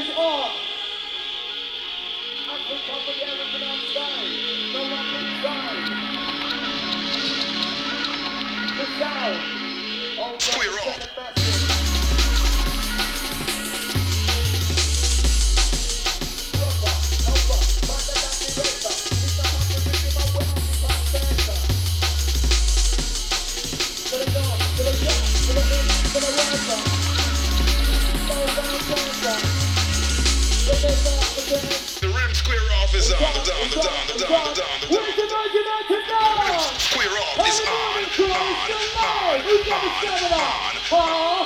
is on. At the top of the outside. The sound. We're off. Queer off is on, on, on, on, on.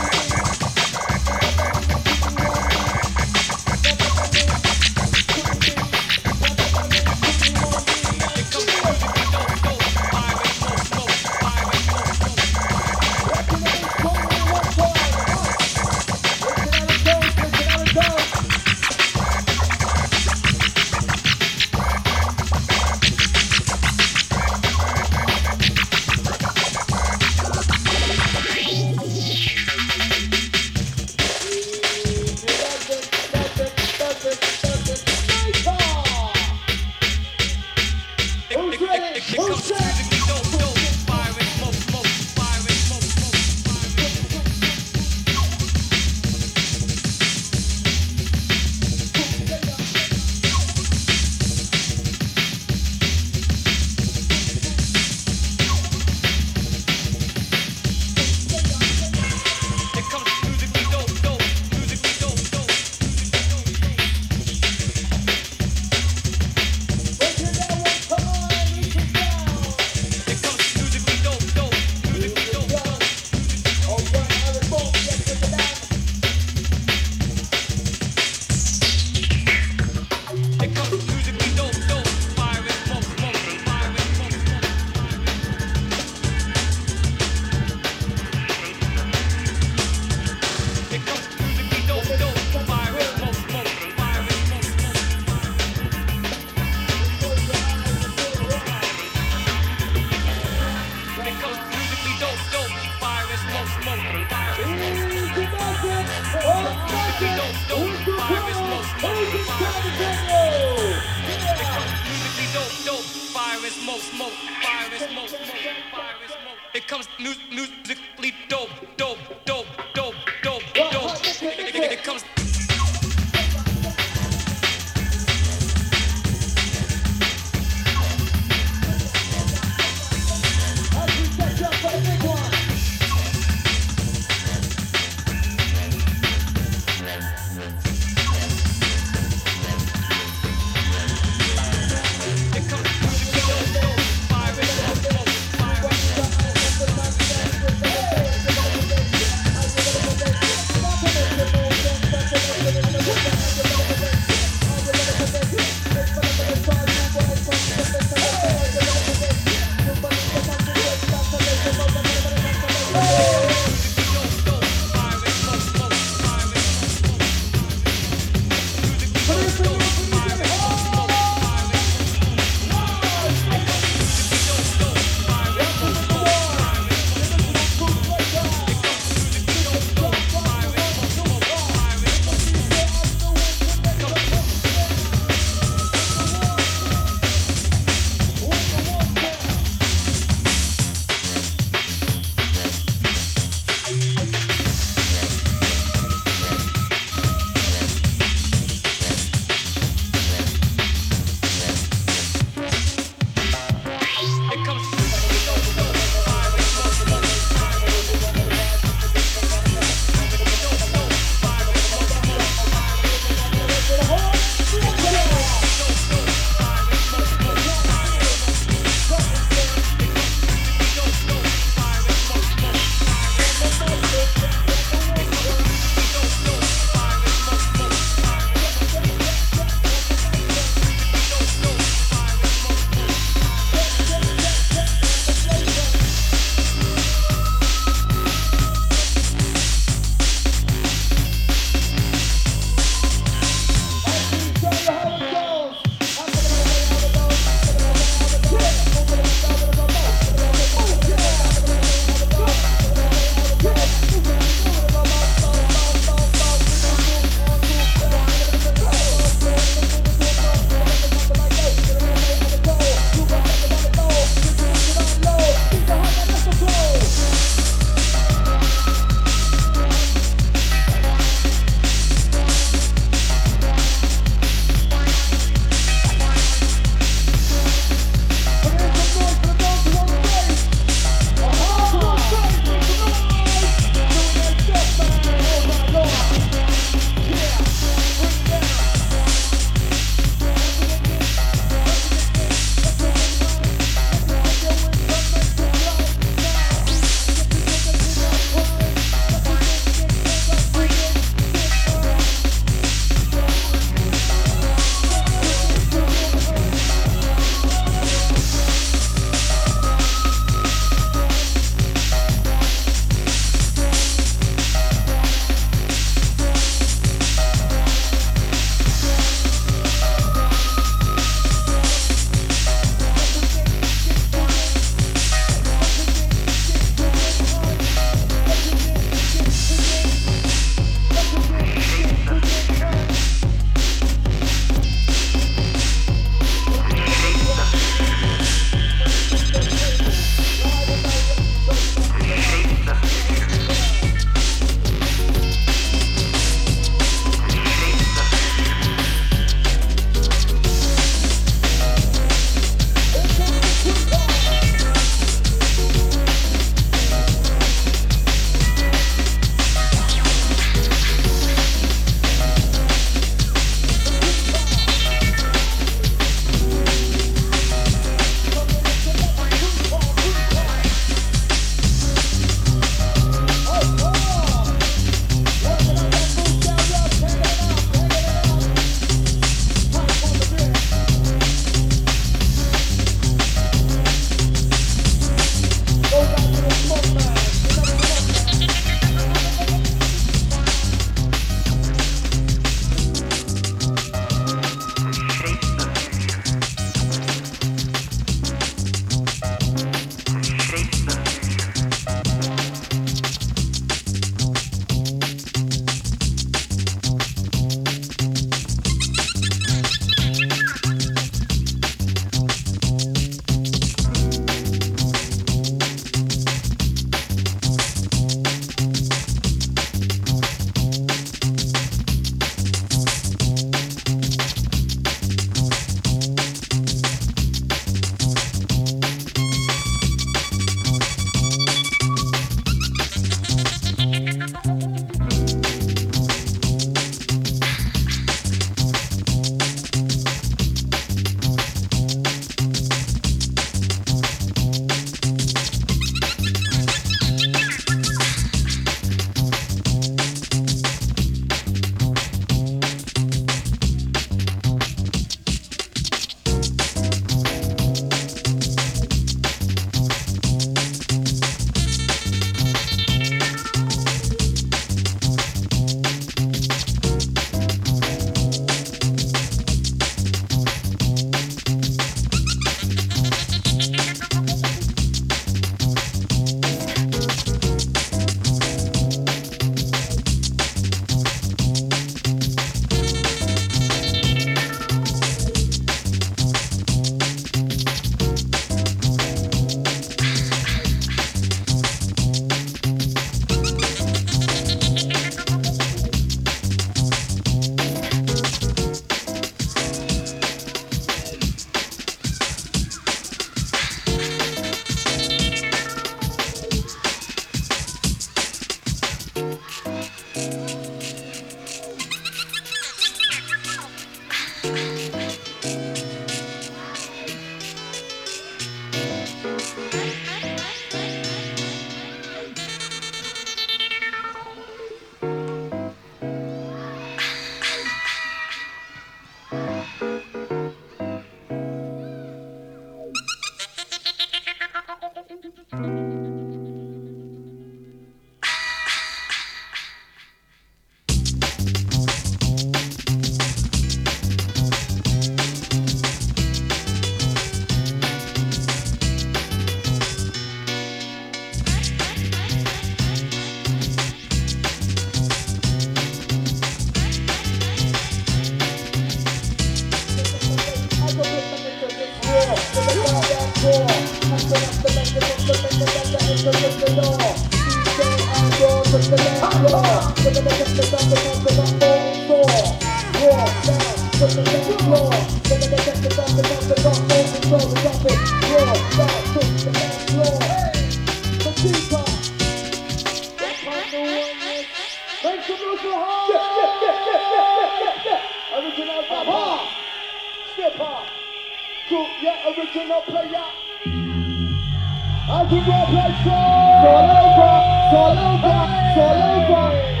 Solo rock, solo rock, solo rock.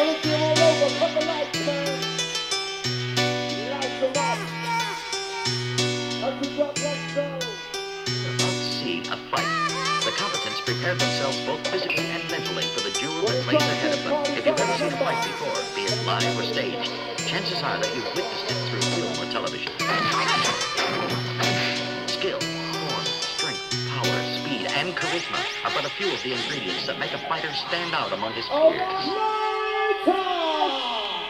I grew see a fight. The combatants prepared themselves both physically and mentally for the duel that lays ahead of them. If you've ever seen a fight before, be it live or staged, chances are that you've witnessed it through film or television. Skill, form, strength, power, speed, and charisma are but a few of the ingredients that make a fighter stand out among his peers.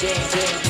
jam, jam.